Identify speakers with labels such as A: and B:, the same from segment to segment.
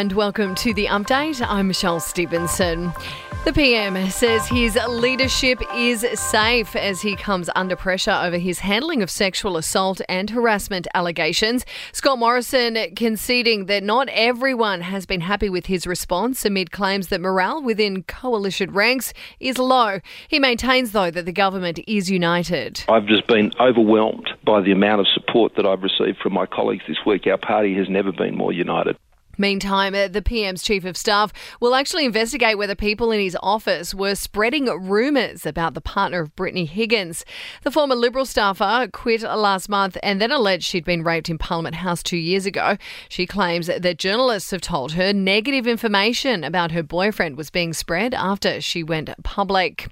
A: and welcome to the update. I'm Michelle Stevenson. The PM says his leadership is safe as he comes under pressure over his handling of sexual assault and harassment allegations. Scott Morrison conceding that not everyone has been happy with his response amid claims that morale within coalition ranks is low. He maintains, though, that the government is united.
B: I've just been overwhelmed by the amount of support that I've received from my colleagues this week. Our party has never been more united.
A: Meantime, uh, the PM's chief of staff will actually investigate whether people in his office were spreading rumours about the partner of Brittany Higgins. The former Liberal staffer quit last month and then alleged she'd been raped in Parliament House two years ago. She claims that journalists have told her negative information about her boyfriend was being spread after she went public.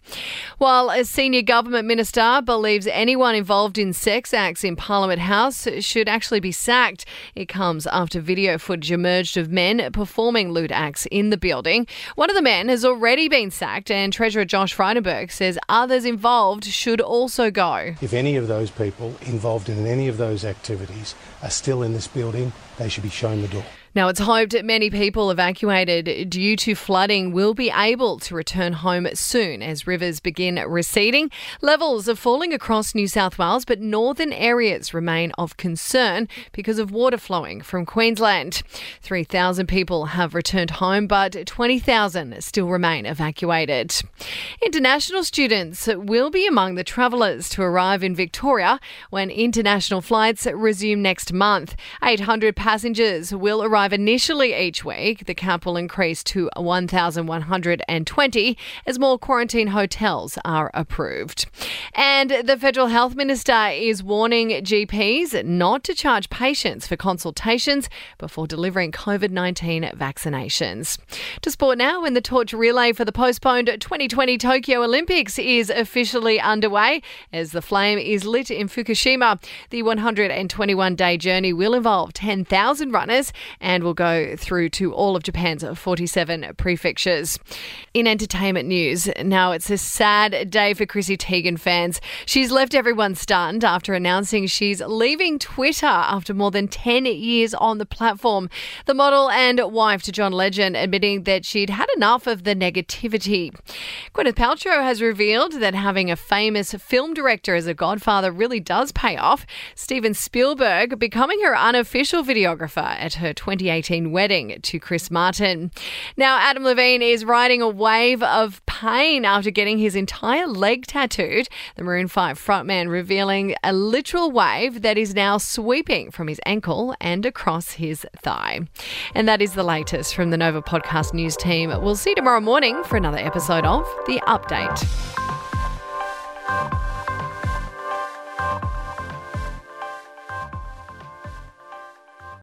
A: While a senior government minister believes anyone involved in sex acts in Parliament House should actually be sacked, it comes after video footage emerged of men performing lewd acts in the building. One of the men has already been sacked, and Treasurer Josh Frydenberg says others involved should also go.
C: If any of those people involved in any of those activities are still in this building, they should be shown the door.
A: Now, it's hoped that many people evacuated due to flooding will be able to return home soon as rivers begin receding. Levels are falling across New South Wales, but northern areas remain of concern because of water flowing from Queensland. 3,000 people have returned home, but 20,000 still remain evacuated. International students will be among the travellers to arrive in Victoria when international flights resume next month. 800 passengers will arrive arrive initially each week. The cap will increase to 1,120 as more quarantine hotels are approved. And the Federal Health Minister is warning GPs not to charge patients for consultations before delivering COVID 19 vaccinations. To sport now, when the torch relay for the postponed 2020 Tokyo Olympics is officially underway as the flame is lit in Fukushima. The 121 day journey will involve 10,000 runners and will go through to all of Japan's 47 prefectures. In entertainment news, now it's a sad day for Chrissy Teigen fans. She's left everyone stunned after announcing she's leaving Twitter after more than 10 years on the platform. The model and wife to John Legend admitting that she'd had enough of the negativity. Gwyneth Paltrow has revealed that having a famous film director as a godfather really does pay off. Steven Spielberg becoming her unofficial videographer at her 20 2018 wedding to Chris Martin. Now, Adam Levine is riding a wave of pain after getting his entire leg tattooed. The Maroon 5 frontman revealing a literal wave that is now sweeping from his ankle and across his thigh. And that is the latest from the Nova Podcast News team. We'll see you tomorrow morning for another episode of The Update.